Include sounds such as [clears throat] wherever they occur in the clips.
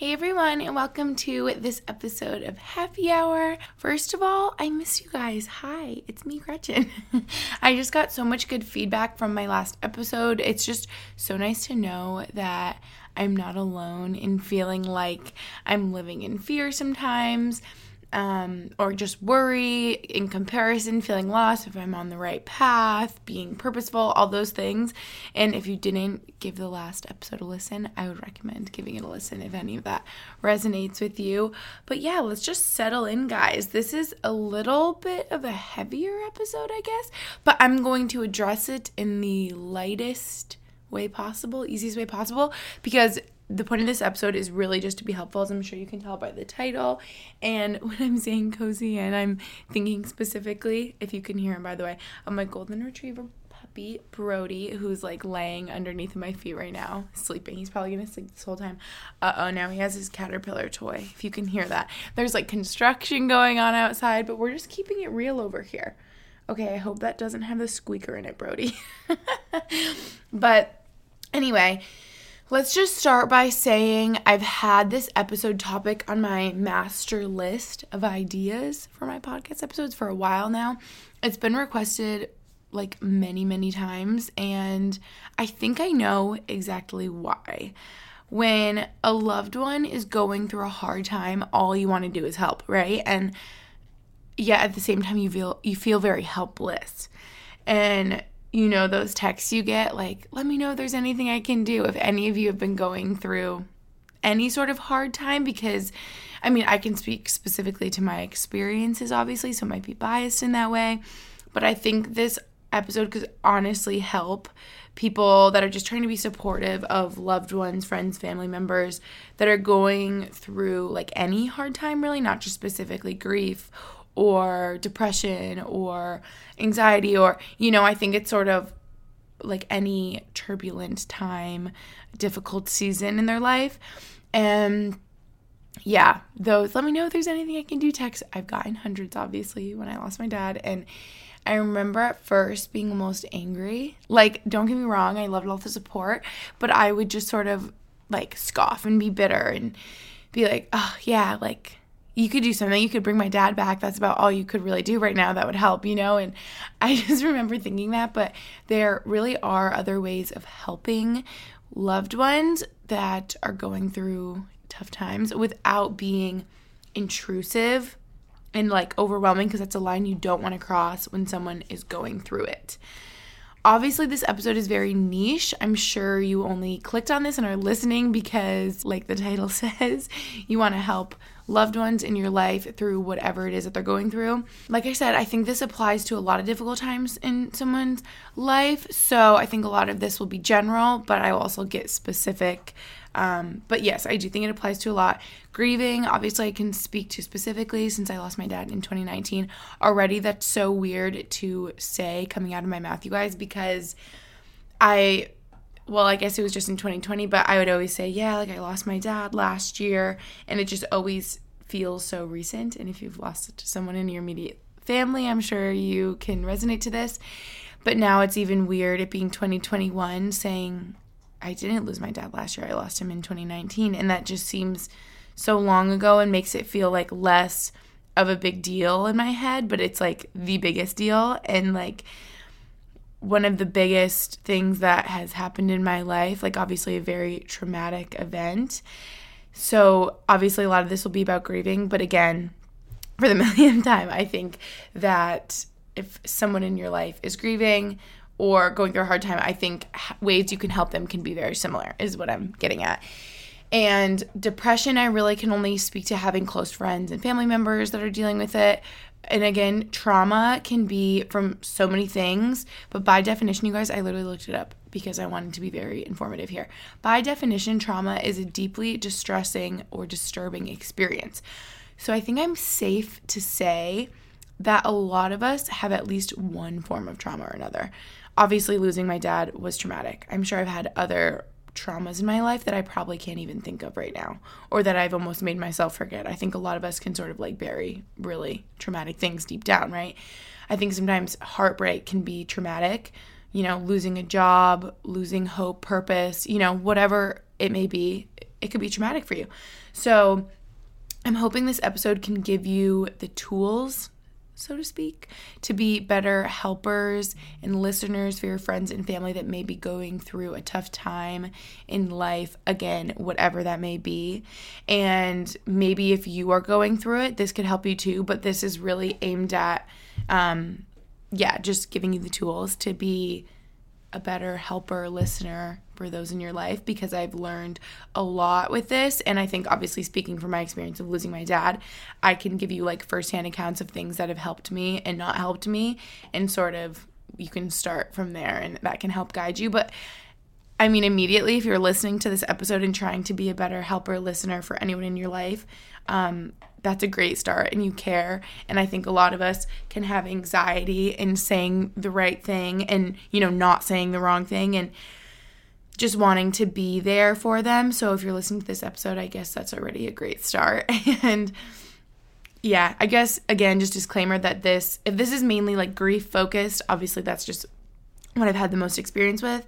Hey everyone, and welcome to this episode of Happy Hour. First of all, I miss you guys. Hi, it's me, Gretchen. [laughs] I just got so much good feedback from my last episode. It's just so nice to know that I'm not alone in feeling like I'm living in fear sometimes um, or just worry in comparison, feeling lost if I'm on the right path, being purposeful, all those things. And if you didn't give the last episode a listen, I would recommend giving it a listen if any of that resonates with you. But yeah, let's just settle in, guys. This is a little bit of a heavier episode, I guess, but I'm going to address it in the lightest way possible, easiest way possible, because the point of this episode is really just to be helpful, as I'm sure you can tell by the title. And [laughs] when I'm saying cozy, and I'm thinking specifically, if you can hear him, by the way, of my golden retriever puppy, Brody, who's like laying underneath my feet right now, sleeping. He's probably gonna sleep this whole time. Uh oh, now he has his caterpillar toy. If you can hear that, there's like construction going on outside, but we're just keeping it real over here. Okay, I hope that doesn't have the squeaker in it, Brody. [laughs] but anyway, Let's just start by saying I've had this episode topic on my master list of ideas for my podcast episodes for a while now. It's been requested like many, many times, and I think I know exactly why. When a loved one is going through a hard time, all you want to do is help, right? And yet at the same time you feel you feel very helpless. And you know, those texts you get, like, let me know if there's anything I can do. If any of you have been going through any sort of hard time, because I mean, I can speak specifically to my experiences, obviously, so it might be biased in that way. But I think this episode could honestly help people that are just trying to be supportive of loved ones, friends, family members that are going through like any hard time, really, not just specifically grief or depression or anxiety or you know i think it's sort of like any turbulent time difficult season in their life. And yeah those let me know if there's anything i can do. Text i've gotten hundreds obviously when i lost my dad. And I remember at first being most angry. Like, don't get me wrong, I loved all the support, but I would just sort of like scoff and be bitter and be like, oh, yeah, like you could do something. You could bring my dad back. That's about all you could really do right now that would help, you know? And [laughs] I just remember thinking that, but there really are other ways of helping loved ones that are going through tough times without being intrusive and like overwhelming because that's a line you don't want to cross when someone is going through it. Obviously, this episode is very niche. I'm sure you only clicked on this and are listening because, like the title [laughs] says, you want to help loved ones in your life through whatever it is that they're going through. Like I said, I think this applies to a lot of difficult times in someone's life. So I think a lot of this will be general, but I will also get specific. Um, but yes, I do think it applies to a lot. Grieving, obviously, I can speak to specifically since I lost my dad in 2019. Already, that's so weird to say coming out of my mouth, you guys, because I well, I guess it was just in 2020, but I would always say, yeah, like I lost my dad last year. And it just always feels so recent. And if you've lost someone in your immediate family, I'm sure you can resonate to this. But now it's even weird it being 2021 saying, I didn't lose my dad last year. I lost him in 2019. And that just seems so long ago and makes it feel like less of a big deal in my head, but it's like the biggest deal. And like, one of the biggest things that has happened in my life, like obviously a very traumatic event. So, obviously, a lot of this will be about grieving, but again, for the [laughs] millionth time, I think that if someone in your life is grieving or going through a hard time, I think ways you can help them can be very similar, is what I'm getting at. And depression, I really can only speak to having close friends and family members that are dealing with it. And again, trauma can be from so many things, but by definition, you guys, I literally looked it up because I wanted to be very informative here. By definition, trauma is a deeply distressing or disturbing experience. So I think I'm safe to say that a lot of us have at least one form of trauma or another. Obviously, losing my dad was traumatic. I'm sure I've had other traumas in my life that I probably can't even think of right now or that I've almost made myself forget. I think a lot of us can sort of like bury really traumatic things deep down, right? I think sometimes heartbreak can be traumatic, you know, losing a job, losing hope, purpose, you know, whatever it may be, it could be traumatic for you. So, I'm hoping this episode can give you the tools so to speak, to be better helpers and listeners for your friends and family that may be going through a tough time in life, again, whatever that may be. And maybe if you are going through it, this could help you too, but this is really aimed at, um, yeah, just giving you the tools to be a better helper, listener, those in your life because I've learned a lot with this. And I think, obviously, speaking from my experience of losing my dad, I can give you like firsthand accounts of things that have helped me and not helped me. And sort of you can start from there and that can help guide you. But I mean, immediately, if you're listening to this episode and trying to be a better helper, listener for anyone in your life, um, that's a great start and you care and i think a lot of us can have anxiety in saying the right thing and you know not saying the wrong thing and just wanting to be there for them. So if you're listening to this episode, I guess that's already a great start. [laughs] and yeah, I guess again, just disclaimer that this, if this is mainly like grief focused, obviously that's just what I've had the most experience with.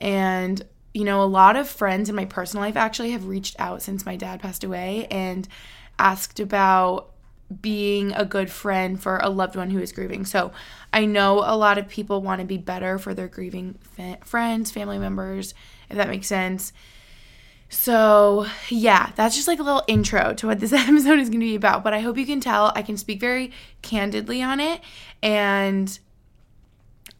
And, you know, a lot of friends in my personal life actually have reached out since my dad passed away and asked about being a good friend for a loved one who is grieving. So I know a lot of people want to be better for their grieving friends, family members, if that makes sense. So, yeah, that's just like a little intro to what this [laughs] episode is going to be about. But I hope you can tell I can speak very candidly on it. And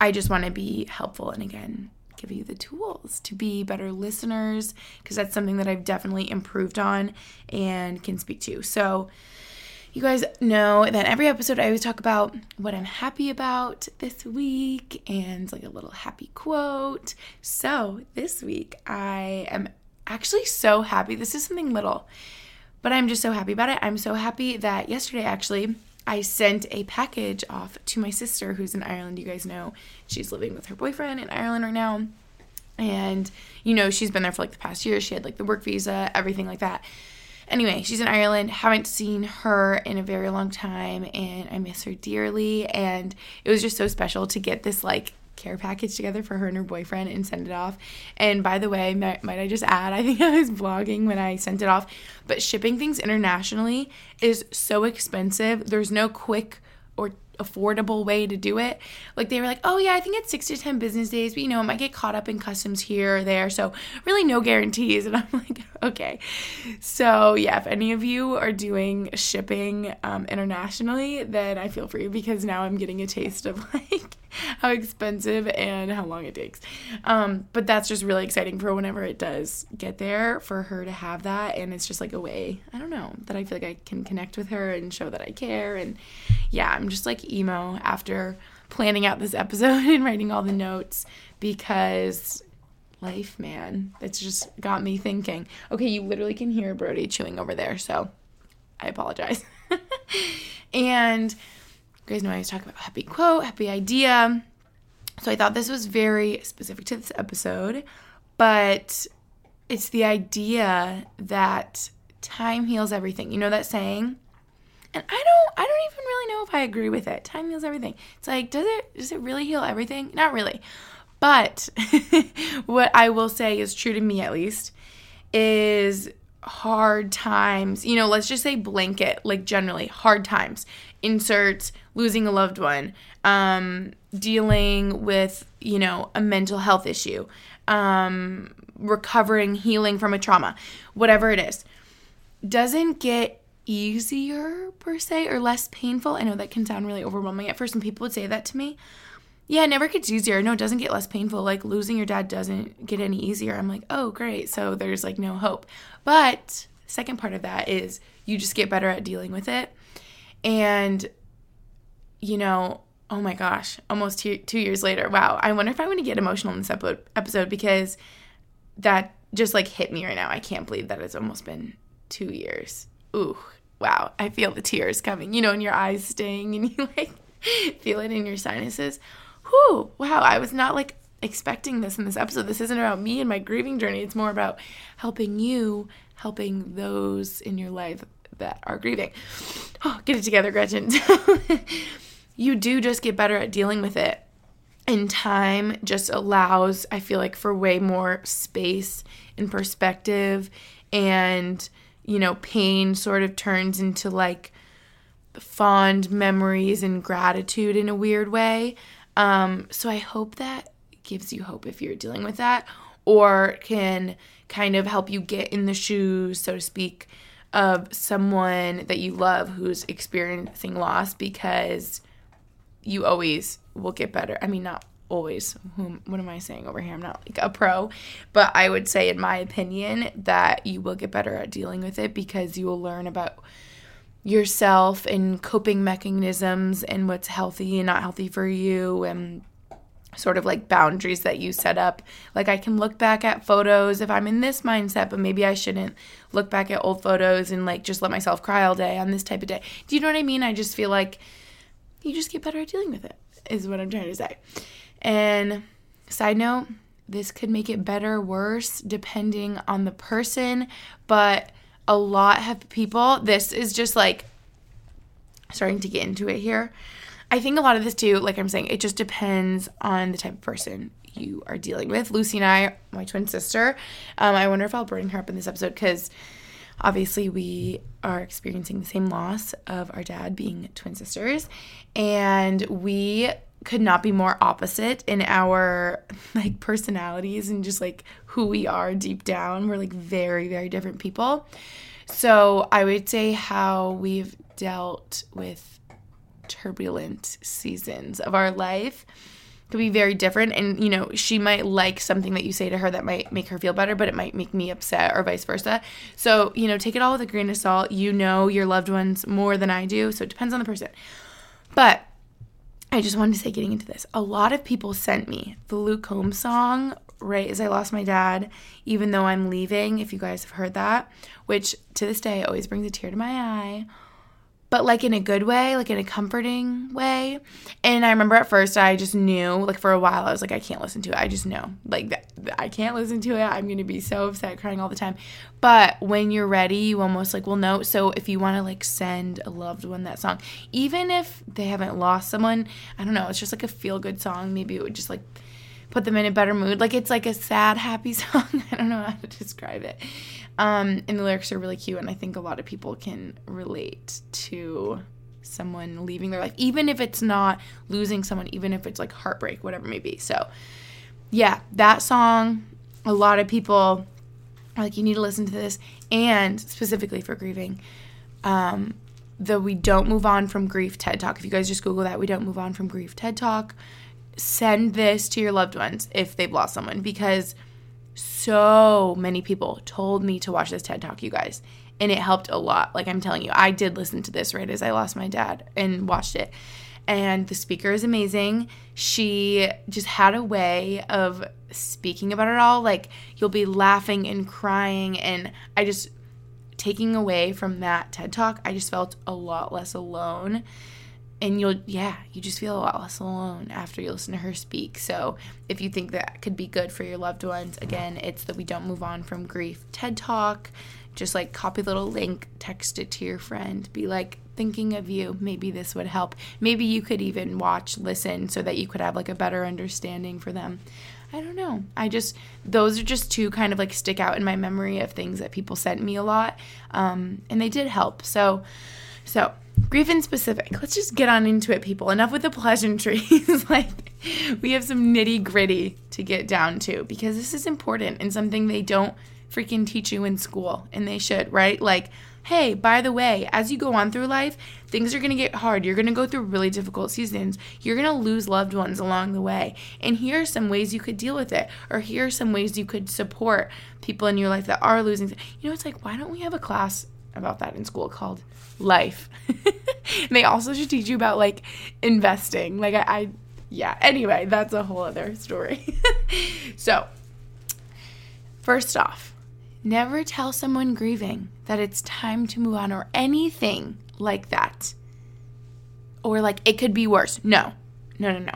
I just want to be helpful and again, give you the tools to be better listeners because that's something that I've definitely improved on and can speak to. So, you guys know that every episode I always talk about what I'm happy about this week and like a little happy quote. So this week I am actually so happy. This is something little, but I'm just so happy about it. I'm so happy that yesterday actually I sent a package off to my sister who's in Ireland. You guys know she's living with her boyfriend in Ireland right now. And, you know, she's been there for like the past year. She had like the work visa, everything like that. Anyway, she's in Ireland. Haven't seen her in a very long time, and I miss her dearly. And it was just so special to get this like care package together for her and her boyfriend and send it off. And by the way, might, might I just add, I think [laughs] I was vlogging when I sent it off, but shipping things internationally is so expensive. There's no quick or affordable way to do it. Like they were like, oh yeah, I think it's six to 10 business days, but you know, it might get caught up in customs here or there. So really no guarantees. And I'm [laughs] like, okay. So yeah, if any of you are doing shipping um, internationally, then I feel for you because now I'm getting a taste of [laughs] like [laughs] how expensive and how long it takes. Um, but that's just really exciting for whenever it does get there for her to have that. And it's just like a way, I don't know, that I feel like I can connect with her and show that I care. And yeah, I'm just like emo after planning out this [laughs] episode and writing all the notes because life, man, it's just got me thinking. Okay, you literally can hear Brody chewing over there. So I apologize. [laughs] and you guys know I always talk about happy quote, happy idea. So I thought this was very specific to this episode, but it's the idea that time heals everything. You know that saying? And I don't I don't even really know if I agree with it. Time heals everything. It's like does it does it really heal everything? Not really. But [laughs] what I will say is true to me at least is hard times, you know, let's just say blanket, like generally hard times, inserts, losing a loved one, um, dealing with, you know, a mental health issue, um, recovering, healing from a trauma, whatever it is, doesn't get easier per se or less painful. I know that can sound really overwhelming at first, and people would say that to me. Yeah, it never gets easier. No, it doesn't get less painful. Like losing your dad doesn't get any easier. I'm like, oh, great. So there's like no hope. But second part of that is you just get better at dealing with it. And, you know, oh my gosh, almost two, years later. Wow. I wonder if I'm going to get emotional in this episode because that just like hit me right now. I can't believe that it's almost been two years. Ooh, wow. I feel the tears coming, you know, in your eyes staying and [laughs] you like feel it in your sinuses. Whew, wow. I was not like expecting this in this episode. This isn't about me and my grieving journey. It's more about helping you, helping those in your life that are grieving. Oh, [sighs] get it together, Gretchen. [laughs] you do just get better at dealing with it. And time just allows, I feel like, for way more space and perspective. And, you know, pain sort of turns into like fond memories and gratitude in a weird way. Um, so I hope that gives you hope if you're dealing with that or can kind of help you get in the shoes, so to speak, of someone that you love who's experiencing loss because you always will get better. I mean, not always. Whom, what am I saying over here? I'm not like a pro, but I would say, in my opinion, that you will get better at dealing with it because you will learn about yourself and coping mechanisms and what's healthy and not healthy for you and sort of like boundaries that you set up. Like I can look back at photos if I'm in this mindset, but maybe I shouldn't look back at old photos and like just let myself cry all day on this type of day. Do you know what I mean? I just feel like you just get better at dealing with it, is what I'm trying to say. And side note, this could make it better or worse depending on the person, but a lot of people, this is just like starting to get into it here. I think a lot of this too, like I'm saying, it just depends on the type of person you are dealing with. Lucy and I, my twin sister, um, I wonder if I'll bring her up in this episode because obviously we are experiencing the same loss of our dad being twin sisters and we could not be more opposite in our like personalities and just like who we are deep down. We're like very very different people. So i would say how we've dealt with turbulent seasons of our life could be very different. And you know she might like something that you say to her that might make her feel better but it might make me upset or vice versa. So you know take it all with a grain of salt. You know your loved ones more than i do so it depends on the person. But i just wanted to say getting into this a lot of people sent me the luke combs song right as i lost my dad even though i'm leaving if you guys have heard that which to this day always brings a tear to my eye but like in a good way, like in a comforting way. And I remember at first I just knew, like for a while, I was like, I can't listen to it. I just know, like, that, I can't listen to it. I'm gonna be so upset, crying all the time. But when you're ready, you almost like will know. So if you want to like send a loved one that song, even if they haven't lost someone, I don't know, it's just like a feel good song. Maybe it would just like put them in a better mood. Like it's like a sad, happy [laughs] song. I don't know how to describe it. Um, and the lyrics are really cute, and I think a lot of people can relate to someone leaving their life, even if it's not losing someone, even if it's like heartbreak, whatever it may be. So, yeah, that song, a lot of people like, you need to listen to this, and specifically for grieving. Um, the We Don't Move On from Grief TED Talk. If you guys just Google that, We Don't Move On from Grief TED Talk, send this to your loved ones if they've lost someone because so many people told me to watch this TED Talk, you guys. And it helped a lot. Like I'm telling you, I did listen to this right as I lost my dad and watched it. And the speaker is amazing. She just had a way of speaking about it all. Like you'll be laughing and crying. And I just, taking away from that TED Talk, I just felt a lot less alone and you'll yeah you just feel a lot less alone after you listen to her speak. So if you think that could be good for your loved ones again it's that we don't move on from grief ted talk. Just like copy little link text it to your friend. Be like thinking of you. Maybe this would help. Maybe you could even watch listen so that you could have like a better understanding for them. I don't know. I just those are just two kind of like stick out in my memory of things that people sent me a lot. Um, and they did help. So so grief in specific. Let's just get on into it, people. Enough with the pleasantries. [laughs] like, we have some nitty gritty to get down to because this is important and something they don't freaking teach you in school, and they should, right? Like, hey, by the way, as you go on through life, things are going to get hard. You're going to go through really difficult seasons. You're going to lose loved ones along the way. And here are some ways you could deal with it, or here are some ways you could support people in your life that are losing. You know, it's like, why don't we have a class about that in school called life? [laughs] they also should teach you about like investing. Like, I, I yeah, anyway, that's a whole other story. [laughs] so, first off, never tell someone grieving that it's time to move on or anything like that. Or like it could be worse. No, no, no, no.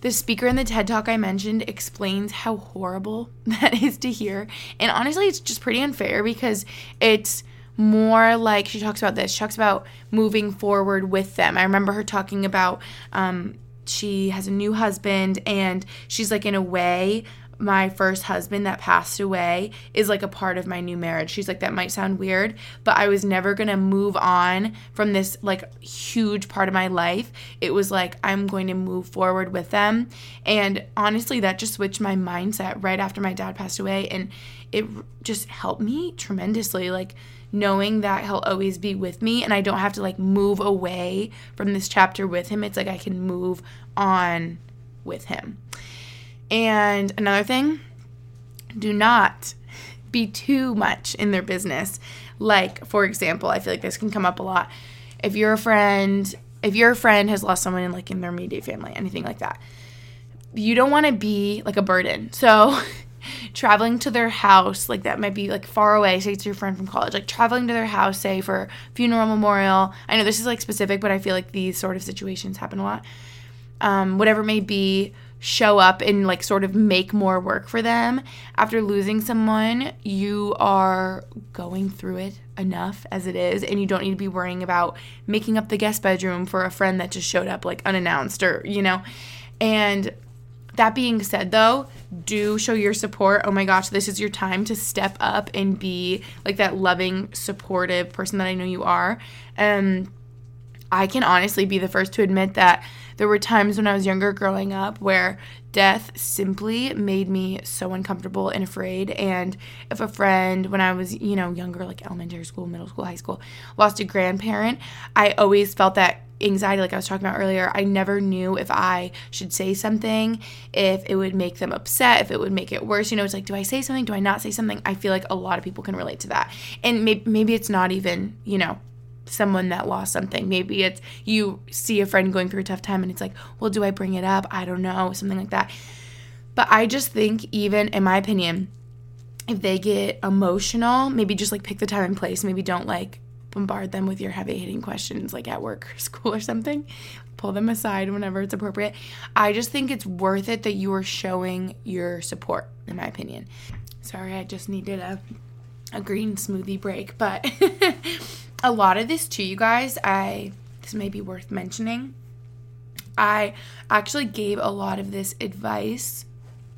The speaker in the TED Talk I mentioned explains how horrible [laughs] that is to hear. And honestly, it's just pretty unfair because it's more like she talks about this. She talks about moving forward with them. I remember her talking about um, she has a new husband and she's like in a way my first husband that passed away is like a part of my new marriage. She's like, that might sound weird, but I was never gonna move on from this like huge part of my life. It was like, I'm going to move forward with them. And honestly, that just switched my mindset right after my dad passed away. And it just helped me tremendously. Like, knowing that he'll always be with me and I don't have to like move away from this chapter with him. It's like I can move on with him. And another thing, do not be too much in their business. Like, for example, I feel like this can come up a lot. If you're a friend, if your friend has lost someone in like in their immediate family, anything like that, you don't want to be like a burden. So, [laughs] traveling to their house, like that might be like far away, say it's your friend from college, like traveling to their house, say for funeral memorial. I know this is like specific, but I feel like these sort of situations happen a lot. Um, whatever may be, show up and like sort of make more work for them. After losing someone, you are going through it enough as it is, and you don't need to be worrying about making up the guest bedroom for a friend that just showed up like unannounced or, you know. And that being said, though, do show your support. Oh my gosh, this is your time to step up and be like that loving, supportive person that I know you are. And I can honestly be the first to admit that there were times when I was younger growing up where death simply made me so uncomfortable and afraid. And if a friend, when I was, you know, younger, like elementary school, middle school, high school, lost a grandparent, I always felt that anxiety, like I was talking about earlier. I never knew if I should say something, if it would make them upset, if it would make it worse. You know, it's like, do I say something? Do I not say something? I feel like a lot of people can relate to that. And maybe, maybe it's not even, you know, someone that lost something. Maybe it's you see a friend going through a tough time and it's like, well, do I bring it up? I don't know, something like that. But I just think, even in my opinion, if they get emotional, maybe just like pick the time and place. Maybe don't like bombard them with your heavy hitting questions like at work or [laughs] school or something. Pull them aside whenever it's appropriate. I just think it's worth it that you are showing your support, in my opinion. Sorry, I just needed a a green smoothie break, but [laughs] a lot of this too, you guys, I this may be worth mentioning. I actually gave a lot of this advice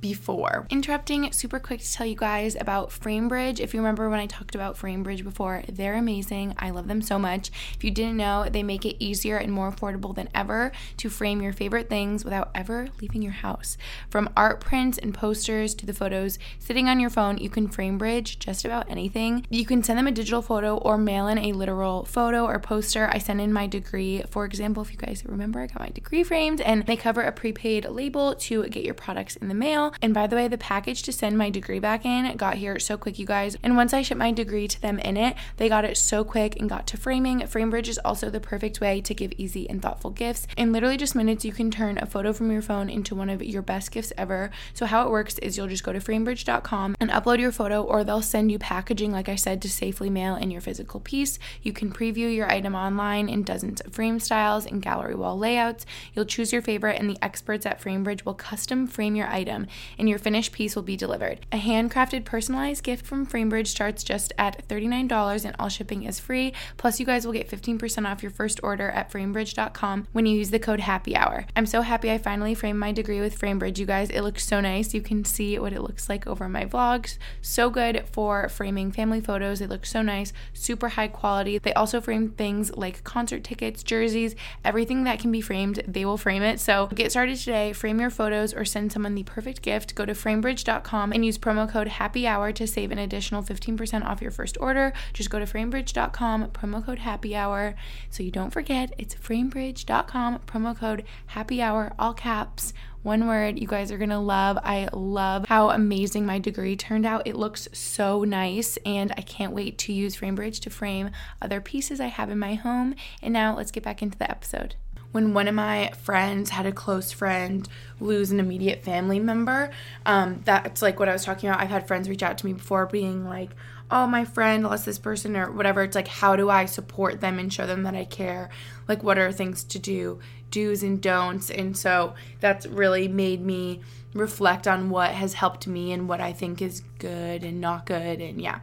before. Interrupting super quick to tell you guys about FrameBridge. If you remember when I talked about FrameBridge before, they're amazing. I love them so much. If you didn't know, they make it easier and more affordable than ever to frame your favorite things without ever leaving your house. From art prints and posters to the photos sitting on your phone, you can FrameBridge just about anything. You can send them a digital photo or mail in a literal photo or poster. I sent in my degree. For example, if you guys remember, I got my degree framed and they cover a prepaid label to get your products in the mail and by the way, the package to send my degree back in got here so quick, you guys. And once I shipped my degree to them in it, they got it so quick and got to framing. FrameBridge is also the perfect way to give easy and thoughtful gifts. In literally just minutes, you can turn a photo from your phone into one of your best gifts ever. So, how it works is you'll just go to framebridge.com and upload your photo, or they'll send you packaging, like I said, to safely mail in your physical piece. You can preview your item online in dozens of frame styles and gallery wall layouts. You'll choose your favorite, and the experts at FrameBridge will custom frame your item and your finished piece will be delivered. A handcrafted personalized gift from Framebridge starts just at $39 and all shipping is free. Plus, you guys will get 15% off your first order at framebridge.com when you use the code happy hour. I'm so happy I finally framed my degree with Framebridge, you guys. It looks so nice. You can see what it looks like over my vlogs. So good for framing family photos. They look so nice, super high quality. They also frame things like concert tickets, jerseys, everything that can be framed, they will frame it. So get started today, frame your photos, or send someone the perfect gift, go to framebridge.com and use promo code happy hour to save an additional 15% off your first order. Just go to framebridge.com, promo code happy hour. So you don't forget, it's framebridge.com, promo code happy hour, all caps one word you guys are gonna love. I love how amazing my degree turned out. It looks so nice, and I can't wait to use FrameBridge to frame other pieces I have in my home. And now let's get back into the episode when one of my friends had a close friend lose an immediate family member. Um, that's like what I was talking about. I've had friends reach out to me before being like, oh, my friend lost this person or whatever. It's like, how do I support them and show them that I care? Like, what are things to do, do's and don'ts? And so that's really made me reflect on what has helped me and what I think is good and not good. And yeah.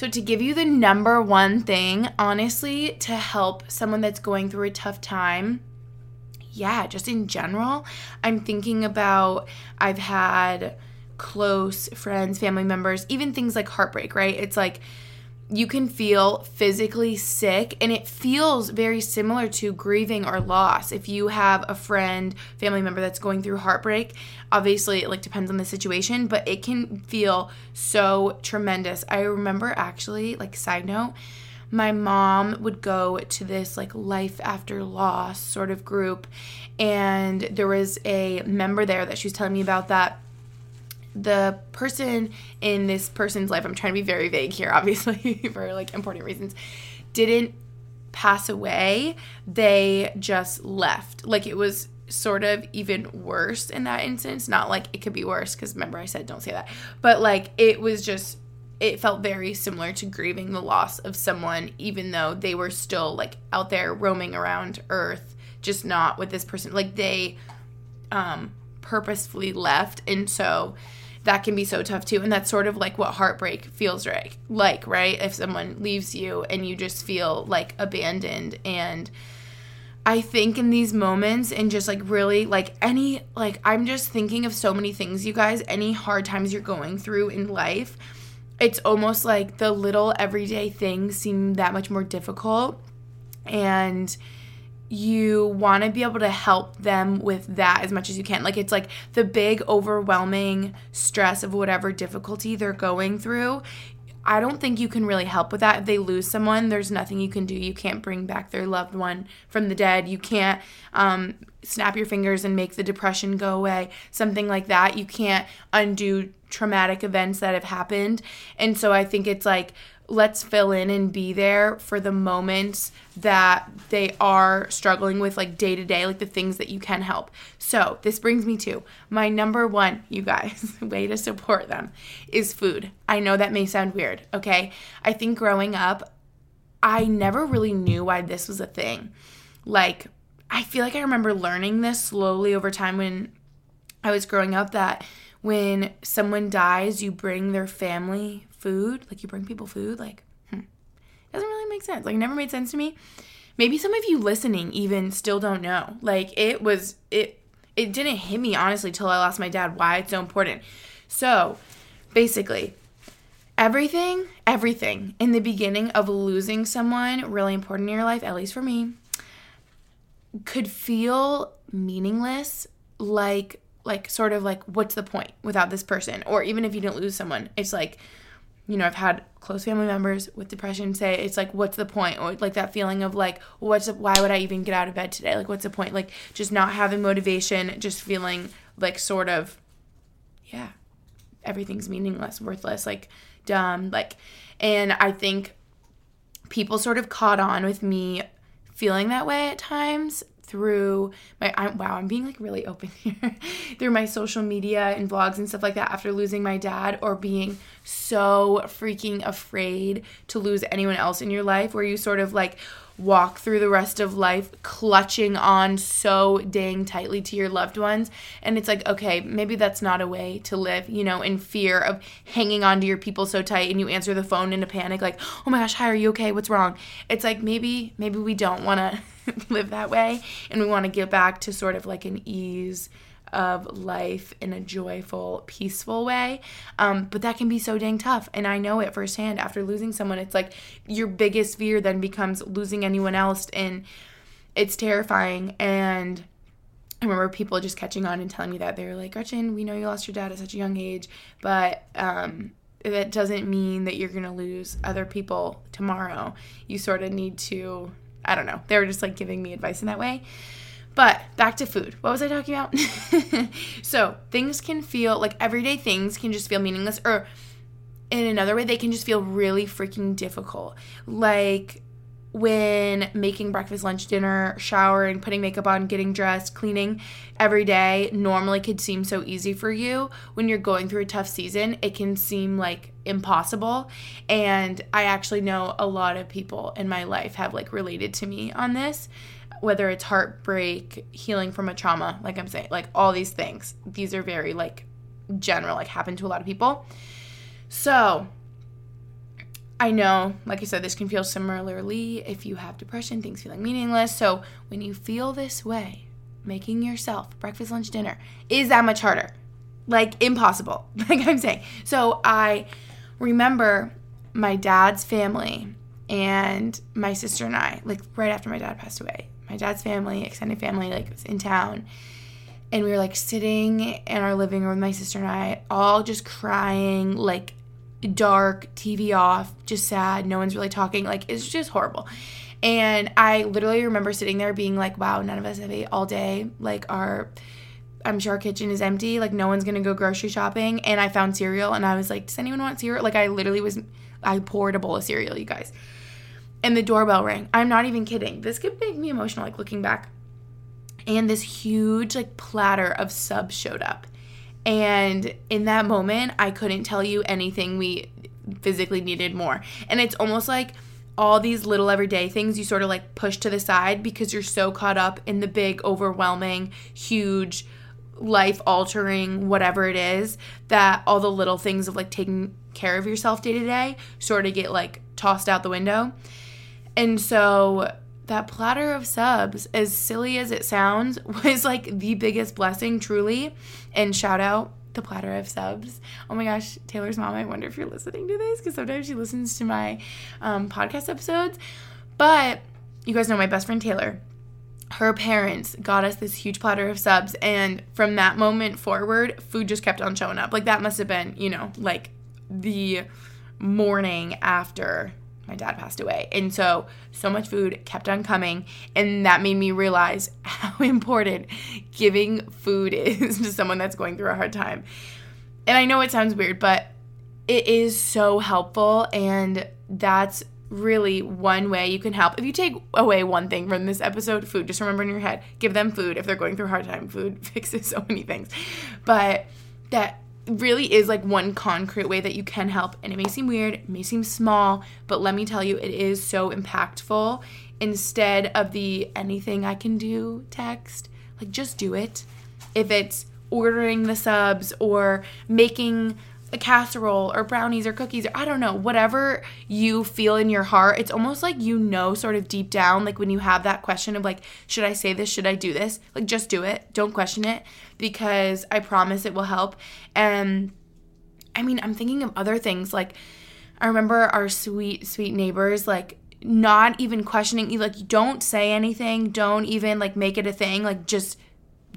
So, to give you the number one thing, honestly, to help someone that's going through a tough time, yeah, just in general, I'm thinking about I've had close friends, family members, even things like heartbreak, right? It's like you can feel physically sick and it feels very similar to grieving or loss. If you have a friend family member that's going through heartbreak obviously it like depends on the situation but it can feel so tremendous. I remember actually like side note my mom would go to this like life after loss sort of group and there was a member there that she was telling me about that the person in this person's life, I'm trying to be very vague here, [laughs] obviously, for like important reasons, didn't pass away. They just left. Like it was sort of even worse in that instance. Not like it could be worse, because remember I said don't say that. But like it was just, it felt very similar to grieving the loss of someone, even though they were still like out there roaming around Earth, just not with this person. Like they, um, purposefully left. And so that can be so tough too. And that's sort of like what heartbreak feels like, like, right? If someone leaves you and you just feel like abandoned and I think in these moments and just like really like any like I'm just thinking of so many things you guys any hard times you're going through in life it's almost like the little everyday things seem that much more difficult and you want to be able to help them with that as much as you can. Like it's like the big overwhelming stress of whatever difficulty they're going through. I don't think you can really help with that. If they lose someone, there's nothing you can do. You can't bring back their loved one from the dead. You can't um, snap your fingers and make the depression go away, something like that. You can't undo traumatic events that have happened. And so I think it's like let's fill in and be there for the moments that they are struggling with like day to day like the things that you can help. So this brings me to my number one you guys [laughs] way to support them is food. I know that may sound weird okay? I think growing up i never really knew why this was a thing. Like i feel like i remember learning this slowly over time when i was growing up that when someone dies you bring their family food, like you bring people food, like, hmm, doesn't really make sense. Like, never made sense to me. Maybe some of you listening even still don't know. Like, it was, it, it didn't hit me honestly till I lost my dad why it's so important. So, basically, everything, everything in the beginning of losing someone really important in your life, at least for me, could feel meaningless like like sort of like what's the point without this person or even if you didn't lose someone it's like you know, I've had close family members with depression say it's like, what's the point? Or like that feeling of like, what's the, why would I even get out of bed today? Like, what's the point? Like, just not having motivation, just feeling like sort of, yeah, everything's meaningless, worthless, like dumb. Like, and I think people sort of caught on with me feeling that way at times through my I'm, wow i'm being like really open [laughs] here through my social media and vlogs and stuff like that after losing my dad or being so freaking afraid to lose anyone else in your life where you sort of like walk through the rest of life clutching on so dang tightly to your loved ones. And it's like, okay, maybe that's not a way to live, you know, in fear of hanging on to your people so tight and you answer the phone in a panic, like, oh my gosh, hi, are you okay? What's wrong? It's like maybe, maybe we don't want to [laughs] live that way and we want to get back to sort of like an ease of life in a joyful, peaceful way. Um, but that can be so dang tough. And I know it firsthand after losing someone. It's like your biggest fear then becomes losing anyone else. And it's terrifying. And I remember people just catching on and telling me that they were like, Gretchen, we know you lost your dad at such a young age, but um, that doesn't mean that you're gonna lose other people tomorrow. You sort of need to, I don't know. They were just like giving me advice in that way. But back to food. What was I talking about? [laughs] so things can feel like everyday things can just feel meaningless, or in another way, they can just feel really freaking difficult. Like when making breakfast, lunch, dinner, showering, putting makeup on, getting dressed, cleaning every day normally could seem so easy for you. When you're going through a tough season, it can seem like impossible. And I actually know a lot of people in my life have like related to me on this, whether it's heartbreak, healing from a trauma, like I'm saying, like all these things. These are very like general, like happen to a lot of people. So, I know, like I said, this can feel similarly if you have depression, things feeling meaningless. So when you feel this way, making yourself breakfast, lunch, dinner is that much harder. Like impossible, [laughs] like I'm saying. So I remember my dad's family and my sister and I, like right after my dad passed away, my dad's family, extended family, like was in town. And we were like sitting in our living room my sister and I, all just crying, like dark, TV off, just sad. No one's really talking. Like, it's just horrible. And I literally remember sitting there being like, wow, none of us have ate all day. Like, our, I'm sure our kitchen is empty. Like, no one's gonna go grocery shopping. And I found cereal and I was like, does anyone want cereal? Like, I literally was, I poured a bowl of cereal, you guys. And the doorbell rang. I'm not even kidding. This could make me emotional, like, looking back. And this huge, like, platter of subs showed up. And in that moment, I couldn't tell you anything we physically needed more. And it's almost like all these little everyday things you sort of like push to the side because you're so caught up in the big, overwhelming, huge, life altering, whatever it is, that all the little things of like taking care of yourself day to day sort of get like tossed out the window. And so that platter of subs, as silly as it sounds, [laughs] was like the biggest blessing, truly. And shout out the platter of subs. Oh my gosh, Taylor's mom, I wonder if you're listening to this because sometimes she listens to my um, podcast episodes. But you guys know my best friend Taylor. Her parents got us this huge platter of subs, and from that moment forward, food just kept on showing up. Like, that must have been, you know, like the morning after my dad passed away. And so, so much food kept on coming. And that made me realize [laughs] how important giving food [laughs] is to someone that's going through a hard time. And I know it sounds weird, but it is so helpful. And that's really one way you can help. If you take away one thing from this episode, food, just remember in your head, give them food if they're going through a hard time. Food [laughs] fixes so many things. But that really is like one concrete way that you can help. And it may seem weird, it may seem small, but let me tell you, it is so impactful. Instead of the anything I can do text, like just do it. If it's ordering the subs or making a casserole or brownies or cookies or I don't know, whatever you feel in your heart, it's almost like you know sort of deep down like when you have that question of like should I say this, should I do this? Like just do it. Don't question it because I promise it will help. And I mean, I'm thinking of other things like I remember our sweet sweet neighbors like not even questioning you like don't say anything, don't even like make it a thing, like just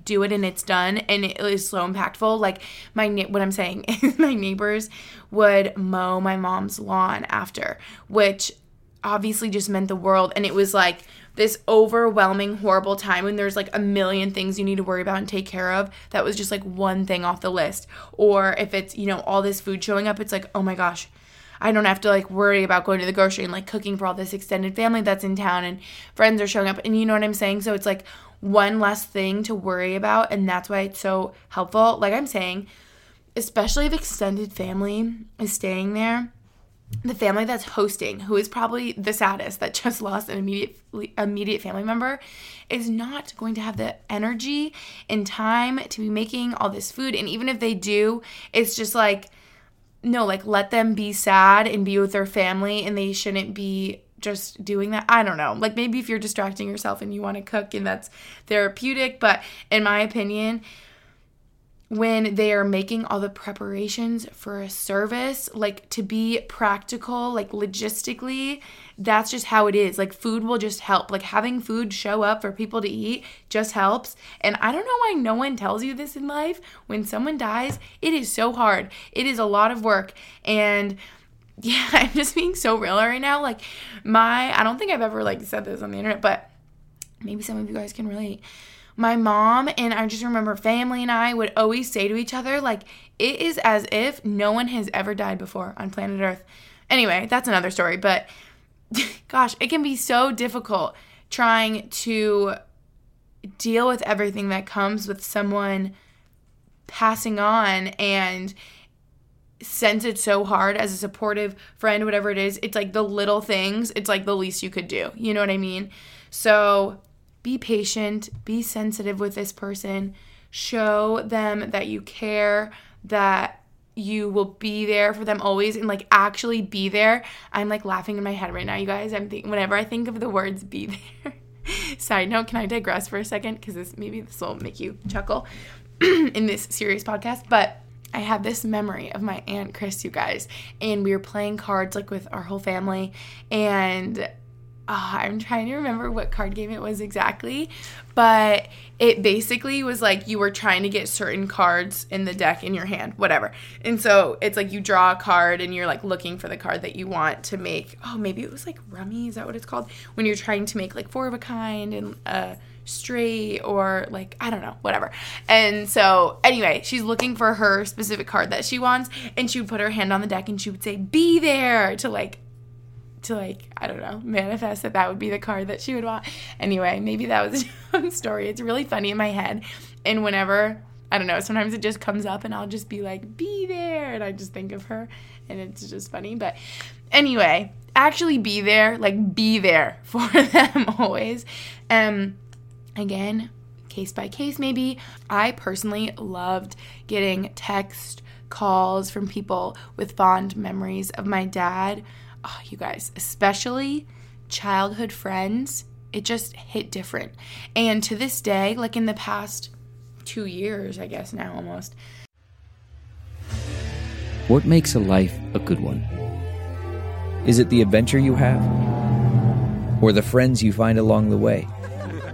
do it and it's done and it is so impactful. Like my what i'm saying [laughs] is my neighbors would mow my mom's lawn after which obviously just meant the world. And it was like this overwhelming horrible time when there's like a million things you need to worry about and take care of. That was just like one thing off the list. Or if it's you know all this food showing up it's like oh my gosh I don't have to like worry about going to the grocery and like cooking for all this extended family that's in town and friends are showing up. And you know what I'm saying? So it's like one less thing to worry about. And that's why it's so helpful. Like I'm saying, especially if extended family is staying there, the family that's hosting, who is probably the saddest that just [laughs] lost an immediate immediate family member, is not going to have the energy and time to be making all this food. And even if they do, it's just like no, like let them be sad and be with their family and they shouldn't be just doing that. I don't know. Like maybe if you're distracting yourself and you want to cook and that's therapeutic, but in my opinion, when they are making all the preparations for a service, like to be practical, like logistically, that's just how it is. Like food will just help. Like having food show up for people to eat just helps. And I don't know why no one tells you this in life. When someone dies, it is so hard. It is a lot of work. And yeah, [laughs] I'm just being so real right now. Like my I don't think I've ever like said this on the internet, but maybe some of you guys can relate my mom and I just remember family and I would always say to each other, like, it is as if no one has ever died before on planet Earth. Anyway, that's another story, but [laughs] gosh, it can be so difficult trying to deal with everything that comes with someone passing on and since it so hard as a supportive friend whatever it is it's like the little things it's like the least you could do you know what i mean so be patient, be sensitive with this person, show them that you care, that you will be there for them always and like actually be there. I'm like laughing in my head right now, you guys. I'm thinking whenever I think of the words be [laughs] there. Side note, can I digress for a second? Because this maybe this will make you chuckle [clears throat] in this serious podcast. But I have this memory of my aunt Chris, you guys, and we were playing cards like with our whole family, and uh, I'm trying to remember what card game it was exactly, but it basically was like you were trying to get certain cards in the deck in your hand, whatever. And so it's like you draw a card and you're like looking for the card that you want to make. Oh, maybe it was like rummy, is that what it's called? When you're trying to make like four of a kind and a straight or like I don't know, whatever. And so anyway, she's looking for her specific card that she wants and she would put her hand on the deck and she would say, "Be there" to like to like I don't know manifest that that would be the card that she would want. Anyway, maybe that was [laughs] a story. It's really funny in my head, and whenever I don't know, sometimes it just comes up, and I'll just be like, "Be there," and I just think of her, and it's just funny. But anyway, actually be there, like be there [laughs] for them [laughs] always. Um, again, case by case maybe. I personally loved getting text calls from people with fond memories of my dad oh, you guys, especially childhood friends, it just hit different. And to this day, like in the past two years, I guess now almost. What makes a life a good one? Is it the adventure you have? Or the friends you find along the way?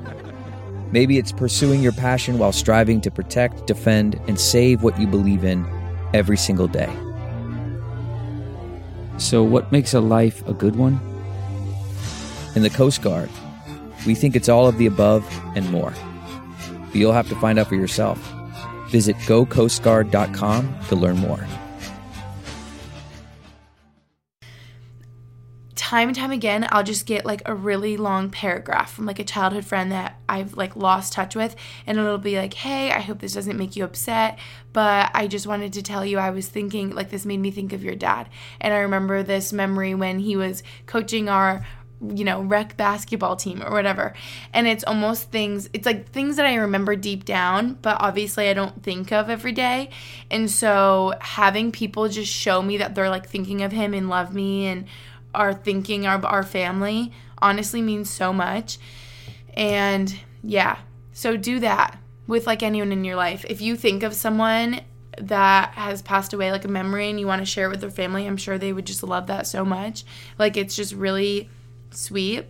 [laughs] Maybe it's pursuing your passion while striving to protect, defend, and save what you believe in every single day. So, what makes a life a good one? In the Coast Guard, we think it's all of the above and more. But you'll have to find out for yourself. Visit gocoastguard.com to learn more. Time and time again I'll just get like a really long paragraph from like a childhood friend that I've like lost touch with and it'll be like, "Hey, I hope this doesn't make you upset, but I just wanted to tell you I was thinking like this made me think of your dad." And I remember this memory when he was coaching our you know, rec basketball team or whatever. And it's almost things, it's like things that I remember deep down, but obviously I don't think of every day. And so having people just show me that they're like thinking of him and love me and are thinking of our family honestly means so much. And yeah, so do that with like anyone in your life. If you think of someone that has passed away, like a memory, and you want to share it with their family, I'm sure they would just love that so much. Like it's just really sweet.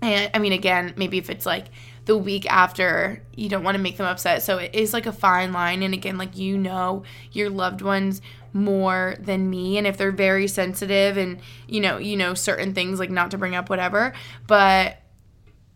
And I mean, again, maybe if it's like the week after, you don't want to make them upset. So it is like a fine line. And again, like you know your loved ones more than me and if they're very sensitive and you know you know certain things like not to bring up whatever but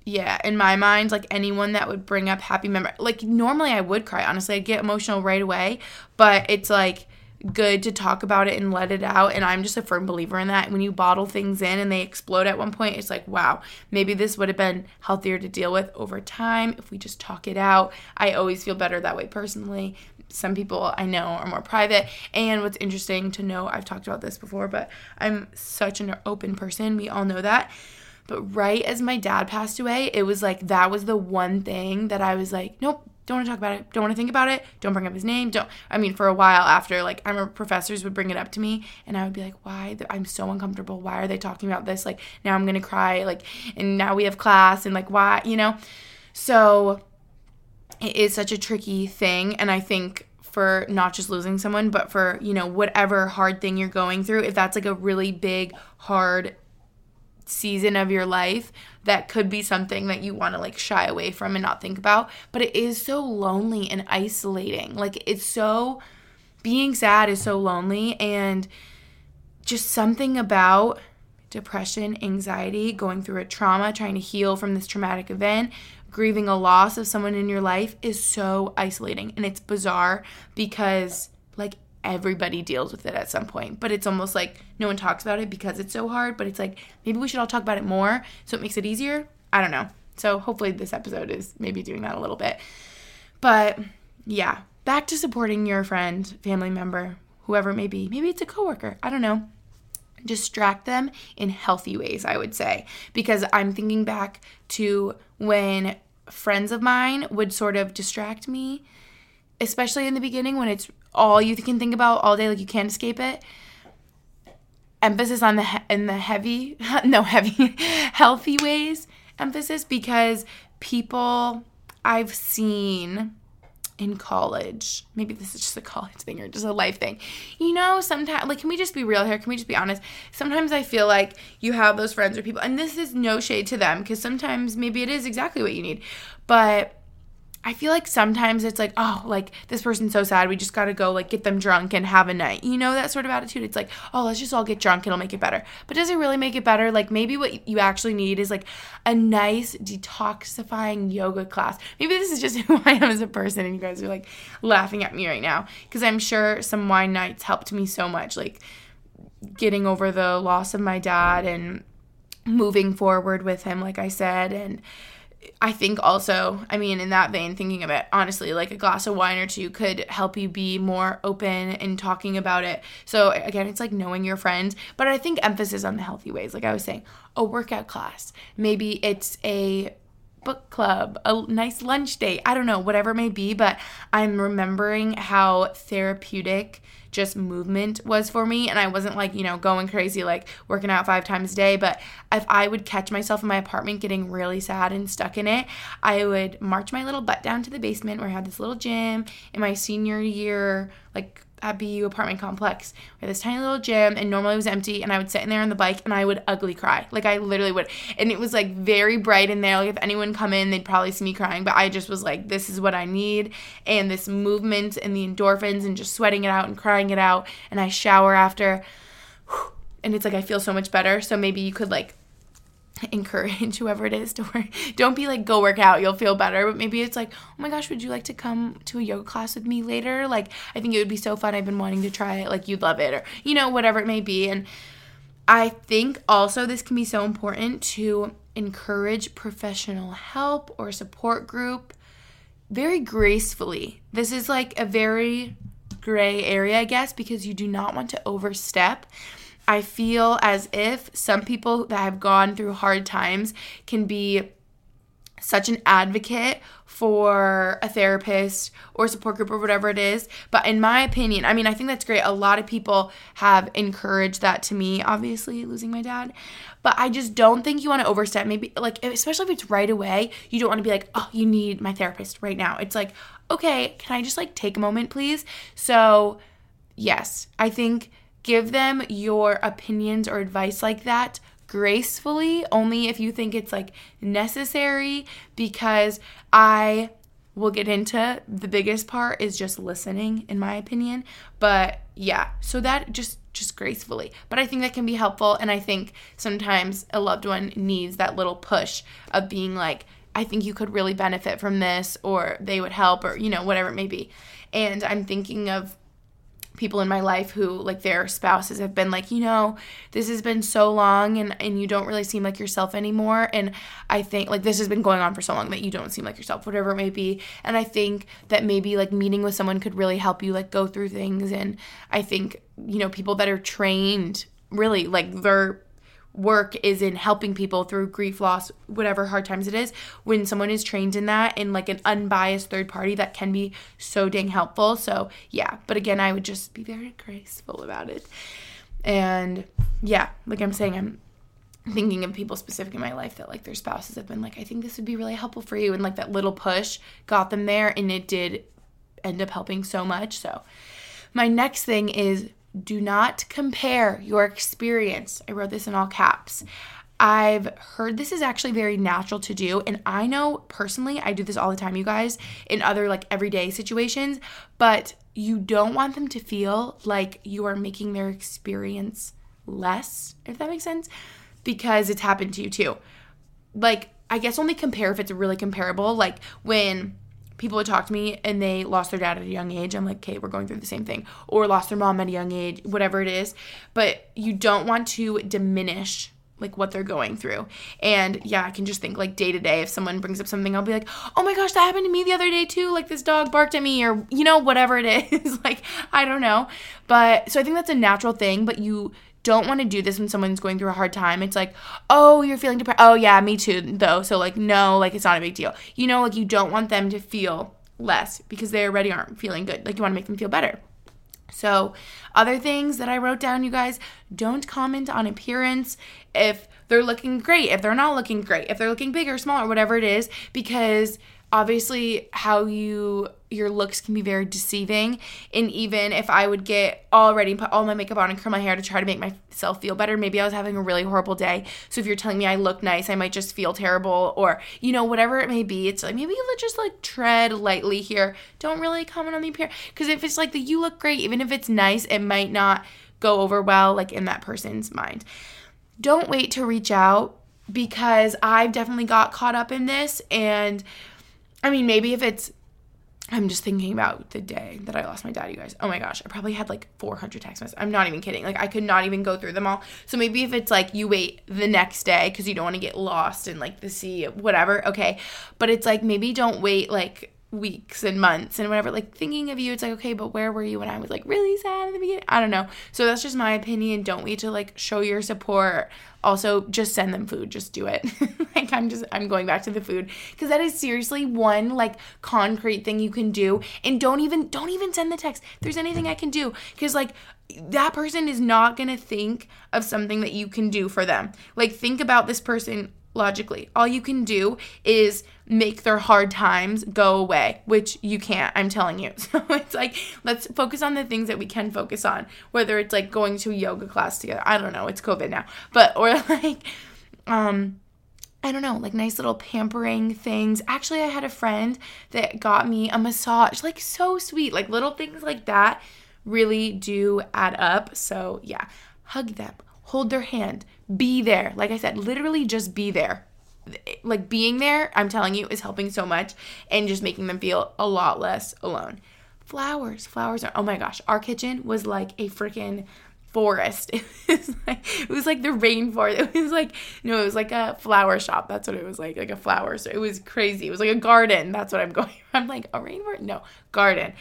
yeah in my mind like anyone that would bring up happy memory like normally i would cry honestly i'd get emotional right away but it's like good to talk about it and let it out and i'm just a firm believer in that when you bottle things in and they explode at one point it's like wow maybe this would have been healthier to deal with over time if we just talk it out. I always feel better that way personally some people I know are more private. And what's interesting to know, I've talked about this before, but I'm such an open person. We all know that. But right as my dad passed away, it was like that was the one thing that I was like, nope, don't want to talk about it. Don't want to think about it. Don't bring up his name. Don't. I mean, for a while after, like, I remember professors would bring it up to me, and I would be like, "Why? I'm so uncomfortable. Why are they talking about this? Like, now I'm gonna cry. Like, and now we have class, and like, why? You know." So it is such a tricky thing, and I think for not just losing someone, but for, you know, whatever hard thing you're going through. If that's like a really big, hard season of your life, that could be something that you want to like shy away from and not think about. But it is so lonely and isolating. Like, it's so, being sad is so lonely. And just something about depression, anxiety, going through a trauma, trying to heal from this traumatic event, grieving a loss of someone in your life is so isolating. And it's bizarre because, like, everybody deals with it at some point. But it's almost like no one talks about it because it's so hard. But it's like maybe we should all talk about it more so it makes it easier. I don't know. So hopefully this episode is maybe doing that a little bit. But yeah, back to supporting your friend, family member, whoever it may be. Maybe it's a coworker. I don't know distract them in healthy ways, I would say. Because I'm thinking back to when friends of mine would sort of distract me, especially in the beginning when it's all you can think about all day, like you can't escape it. Emphasis on the he- in the heavy, [laughs] no heavy, [laughs] healthy ways. Emphasis because people I've seen in college. Maybe this is just a college thing or just a life thing. You know, sometimes, like, can we just be real here? Can we just be honest? Sometimes I feel like you have those friends or people, and this is no shade to them because sometimes maybe it is exactly what you need. But I feel like sometimes it's like, oh, like this person's so sad. We just got to go like get them drunk and have a night. You know, that sort of attitude. It's like, oh, let's just all get drunk. It'll make it better. But does it really make it better? Like maybe what you actually need is like a nice detoxifying yoga class. Maybe this is just [laughs] who I am as a person and you guys are like laughing at me right now because I'm sure some wine nights helped me so much. Like getting over the loss of my dad and moving forward with him, like I said. And, I think also, I mean, in that vein, thinking of it, honestly, like a glass of wine or two could help you be more open in talking about it. So, again, it's like knowing your friends, but I think emphasis on the healthy ways. Like I was saying, a workout class, maybe it's a book club, a nice lunch date, I don't know, whatever it may be, but I'm remembering how therapeutic just movement was for me. And I wasn't like, you know, going crazy, like working out five times a day. But if I would catch myself in my apartment getting really sad and stuck in it, I would march my little butt down to the basement where I had this little gym in my senior year, like at BU apartment complex. We had this tiny little gym and normally it was empty and I would sit in there on the bike and I would ugly cry. Like I literally would. And it was like very bright in there. Like if anyone come in, they'd probably see me crying. But I just was like, this is what I need. And this movement and the endorphins and just sweating it out and crying it out. And I shower after. [sighs] And it's like I feel so much better. So maybe you could like [laughs] encourage whoever it is to work. Don't be like, go work out, you'll feel better. But maybe it's like, oh my gosh, would you like to come to a yoga class with me later? Like, I think it would be so fun. I've been wanting to try it. Like, you'd love it, or, you know, whatever it may be. And I think also this can be so important to encourage professional help or support group very gracefully. This is like a very gray area, I guess, because you do not want to overstep I feel as if some people that have gone through hard times can be such an advocate for a therapist or support group or whatever it is. But in my opinion, I mean, I think that's great. A lot of people have encouraged that to me, obviously, losing my dad. But I just don't think you want to overstep. Maybe, like, especially if it's right away, you don't want to be like, oh, you need my therapist right now. It's like, okay, can I just like take a moment, please? So, yes, I think give them your opinions or advice like that gracefully, only if you think it's like necessary, because I will get into the biggest part is just listening in my opinion. But yeah so that just just gracefully. But i think that can be helpful and i think sometimes a loved one needs that little push of being like i think you could really benefit from this or they would help or you know whatever it may be. And i'm thinking of people in my life who like their spouses have been like you know this has been so long and and you don't really seem like yourself anymore. And i think like this has been going on for so long that you don't seem like yourself whatever it may be. And i think that maybe like meeting with someone could really help you like go through things. And i think you know people that are trained really like they're work is in helping people through grief loss whatever hard times it is when someone is trained in that in like an unbiased third party that can be so dang helpful. So yeah. But again i would just be very graceful about it. And yeah like i'm saying i'm thinking of people specific in my life that like their spouses have been like i think this would be really helpful for you and like that little push got them there and it did end up helping so much. So, my next thing is do not compare your experience. I wrote this in all caps. I've heard this is actually very natural to do. And I know personally, I do this all the time, you guys, in other like everyday situations, but you don't want them to feel like you are making their experience less, if that makes sense, because it's happened to you too. Like, I guess only compare if it's really comparable. Like, when people would talk to me and they lost their dad at a young age, I'm like, okay, we're going through the same thing. Or lost their mom at a young age, whatever it is. But you don't want to diminish like what they're going through. And yeah, I can just think like day to day if someone brings up something, I'll be like, "Oh my gosh, that happened to me the other day too. Like this dog barked at me or you know whatever it is." [laughs] like I don't know. But so I think that's a natural thing, but you don't want to do this when someone's going through a hard time. It's like, "Oh, you're feeling depressed." "Oh, yeah, me too." Though. So like, no, like it's not a big deal. You know, like you don't want them to feel less because they already aren't feeling good. Like you want to make them feel better. So, other things that I wrote down, you guys, don't comment on appearance if they're looking great, if they're not looking great, if they're looking big or small or whatever it is, because obviously how you your looks can be very deceiving. And even if i would get all ready put all my makeup on and curl my hair to try to make myself feel better maybe i was having a really horrible day. So if you're telling me i look nice i might just feel terrible or you know whatever it may be it's like maybe just like tread lightly here. Don't really comment on the appearance because if it's like the you look great even if it's nice it might not go over well like in that person's mind. Don't wait to reach out because i've definitely got caught up in this and I mean, maybe if it's I'm just thinking about the day that I lost my dad, you guys. Oh my gosh, I probably had like 400 text messages. I'm not even kidding. Like, I could not even go through them all. So maybe if it's like you wait the next day because you don't want to get lost in like the sea, whatever, okay. But it's like maybe don't wait like weeks and months and whatever. Like, thinking of you, it's like, okay, but where were you when I was like really sad in the beginning? I don't know. So that's just my opinion. Don't wait to like show your support also just send them food. Just do it. [laughs] Like i'm just i'm going back to the food. Because that is seriously one like concrete thing you can do. And don't even don't even send the text. If there's anything i can do. Because like that person is not going to think of something that you can do for them. Like think about this person logically. All you can do is make their hard times go away, which you can't, I'm telling you. [laughs] So it's like, let's focus on the things that we can focus on, whether it's like going to a yoga class together. I don't know, it's COVID now. But, or [laughs] like, um, I don't know, like nice little pampering things. Actually, I had a friend that got me a massage, like so sweet. Like little things like that really do add up. So, yeah, hug them, hold their hand, be there. Like I said, literally just be there. Like being there, I'm telling you, is helping so much and just making them feel a lot less alone. Flowers, flowers are, oh my gosh, our kitchen was like a freaking forest. [laughs] It was like it was like the rainforest. [laughs] It was like no, it was like a flower shop. That's what it was like, like a flower. So it was crazy. It was like a garden. That's what I'm [laughs] going. I'm like a rainforest. No, garden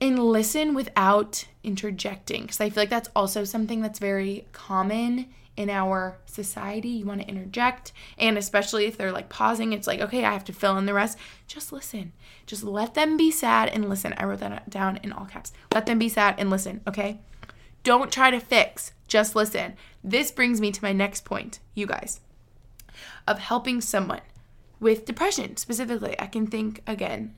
and listen without interjecting because I feel like that's also something that's very common in our society. You want to interject, and especially if they're like pausing, it's like, okay, I have to fill in the rest. Just listen. Just let them be sad and listen. I wrote that down in all caps. Let them be sad and listen, okay? Don't try to fix, just listen. This brings me to my next point, you guys, of helping someone with depression specifically. I can think again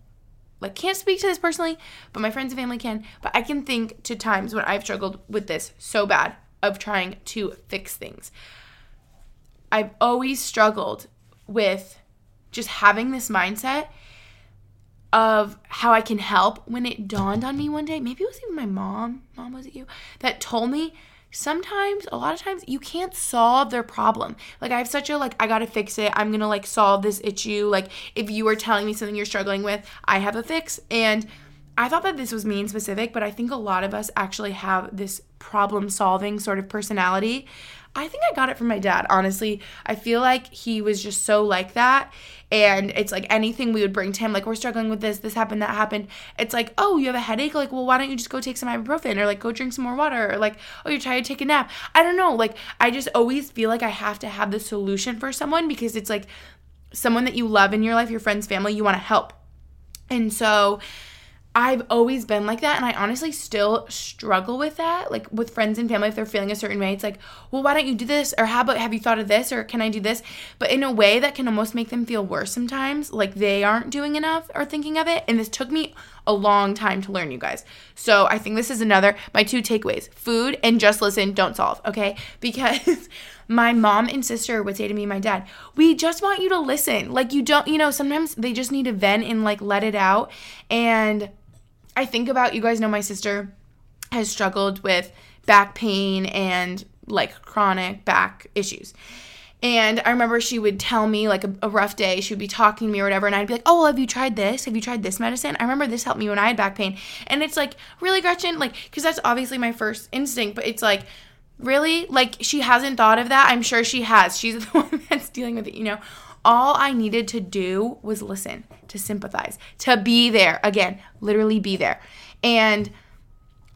like can't speak to this personally, but my friends and family can. But I can think to times when I've struggled with this so bad of trying to fix things. I've always struggled with just having this mindset of how I can help when it dawned on me one day. Maybe it was even my mom, mom was it you, that told me sometimes a lot of times you can't solve their problem like i have such a like i gotta fix it i'm gonna like solve this issue like if you are telling me something you're struggling with i have a fix and i thought that this was me specific but i think a lot of us actually have this problem solving sort of personality I think I got it from my dad, honestly. I feel like he was just so like that. And it's like anything we would bring to him, like, we're struggling with this, this happened, that happened. It's like, oh, you have a headache? Like, well, why don't you just go take some ibuprofen or like go drink some more water or like, oh, you're to take a nap. I don't know. Like, I just always feel like I have to have the solution for someone because it's like someone that you love in your life, your friends, family, you want to help. And so, I've always been like that and I honestly still struggle with that. Like with friends and family if they're feeling a certain way, it's like, "Well, why don't you do this?" or "How about have you thought of this?" or "Can I do this?" But in a way that can almost make them feel worse sometimes, like they aren't doing enough or thinking of it. And this took me a long time to learn, you guys. So, I think this is another my two takeaways. Food and just listen, don't solve, okay? [laughs] Because my mom and sister would say to me my dad, We just want you to listen. Like, you don't, you know, sometimes they just need to vent and like let it out. And I think about you guys know my sister has struggled with back pain and like chronic back issues. And I remember she would tell me like a, a, rough day, she would be talking to me or whatever, and I'd be like, Oh, well, have you tried this? Have you tried this medicine? I remember this helped me when I had back pain. And it's like, really, Gretchen? Like, because that's obviously my first instinct, but it's like, really? Like, she hasn't thought of that? I'm sure she has. She's [laughs] the one that's dealing with it, you know? All I needed to do was listen, to sympathize, to be there. Again, literally be there. And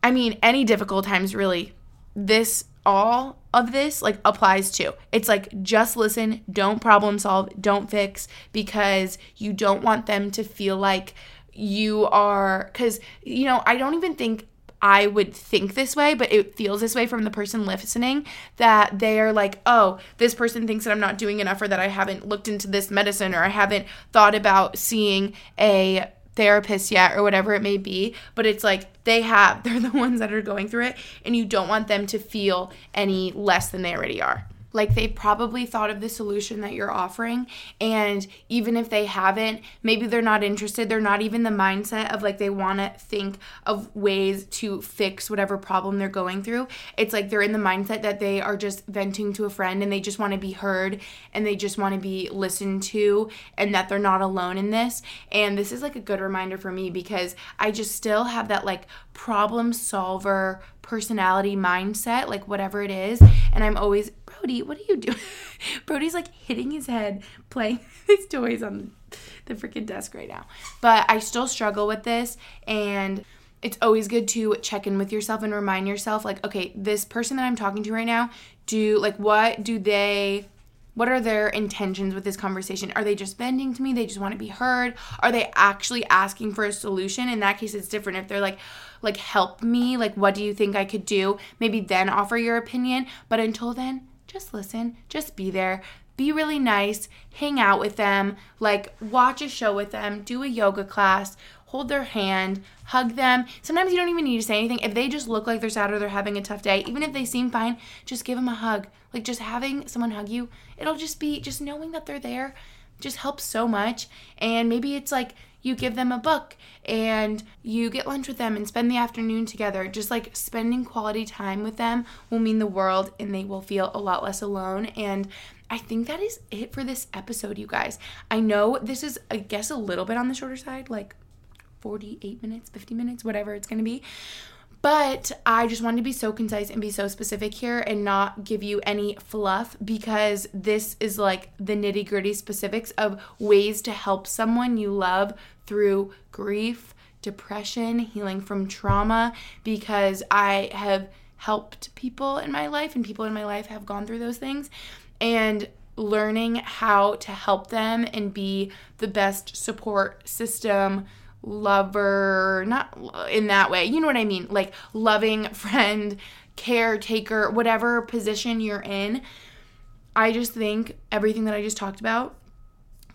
I mean, any difficult times, really, this, all of this, like, applies to. It's like, just listen, don't problem solve, don't fix, because you don't want them to feel like you are, because, you know, I don't even think I would think this way, but it feels this way from the person listening that they are like, oh, this person thinks that I'm not doing enough or that I haven't looked into this medicine or I haven't thought about seeing a therapist yet or whatever it may be. But it's like they have, [laughs] they're the ones that are going through it, and you don't want them to feel any less than they already are. Like they probably thought of the solution that you're offering. And even if they haven't, maybe they're not interested. They're not even the mindset of like they want to think of ways to fix whatever problem they're going through. It's like they're in the mindset that they are just venting to a friend and they just want to be heard and they just want to be listened to and that they're not alone in this. And this is like a good reminder for me because I just still have that like problem solver personality mindset, like whatever it is. And I'm always, Brody, what are you doing? [laughs] Brody's like hitting his head playing [laughs] his toys on the freaking desk right now. But I still struggle with this and it's always good to check in with yourself and remind yourself like okay this person that i'm talking to right now do like what do they what are their intentions with this conversation? Are they just bending to me? They just want to be heard? Are they actually asking for a solution? In that case it's different. If they're like like help me like what do you think i could do? Maybe then offer your opinion. But until then just listen just be there be really nice hang out with them like watch a show with them do a yoga class hold their hand, hug them. Sometimes you don't even need to say anything. If they just look like they're sad or they're having a tough day, even if they seem fine, just give them a hug. Like just having someone hug you, it'll just be just knowing that they're there just helps so much. And maybe it's like you give them a book and you get lunch with them and spend the afternoon together. Just like spending quality time with them will mean the world and they will feel a lot less alone. And I think that is it for this episode, you guys. I know this is, I guess, a little bit on the shorter side, like 48 minutes, 50 minutes, whatever it's going to be. But I just wanted to be so concise and be so specific here and not give you any fluff because this is like the nitty gritty specifics of ways to help someone you love through grief, depression, healing from trauma. Because I have helped people in my life and people in my life have gone through those things. And learning how to help them and be the best support system lover, not in that way. You know what I mean? Like loving friend, caretaker, whatever position you're in. I just think everything that I just talked about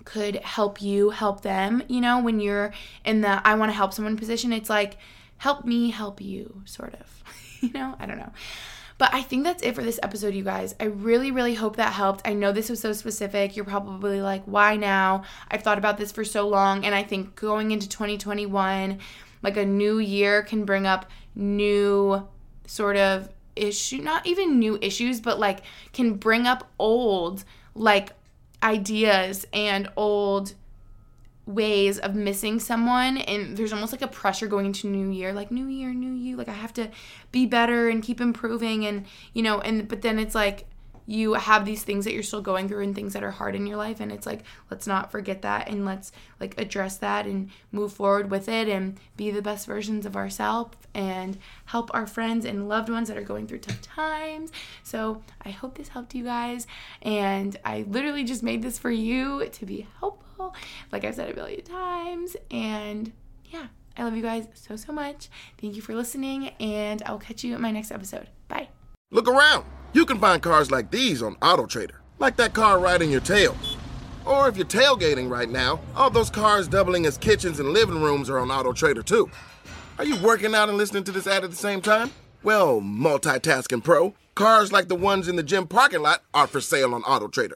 could help you help them. You know, when you're in the I want to help someone position, it's like help me help you, sort of. [laughs] you know, I don't know. But I think that's it for this episode, you guys. I really, really hope that helped. I know this was so specific. You're probably like, why now? I've thought about this for so long. And I think going into 2021, like a new year can bring up new sort of issue, not even new issues, but like can bring up old like ideas and old ways of missing someone and there's almost like a pressure going into new year like new year new you like i have to be better and keep improving and you know and but then it's like you have these things that you're still going through and things that are hard in your life and it's like let's not forget that and let's like address that and move forward with it and be the best versions of ourselves and help our friends and loved ones that are going through tough times. So i hope this helped you guys and i literally just made this for you to be helpful like I've said a billion times. And yeah, I love you guys so, so much. Thank you for listening, and I'll catch you in my next episode. Bye. Look around. You can find cars like these on AutoTrader, like that car riding your tail. Or if you're tailgating right now, all those cars doubling as kitchens and living rooms are on AutoTrader too. Are you working out and listening to this ad at the same time? Well, multitasking pro, cars like the ones in the gym parking lot are for sale on AutoTrader.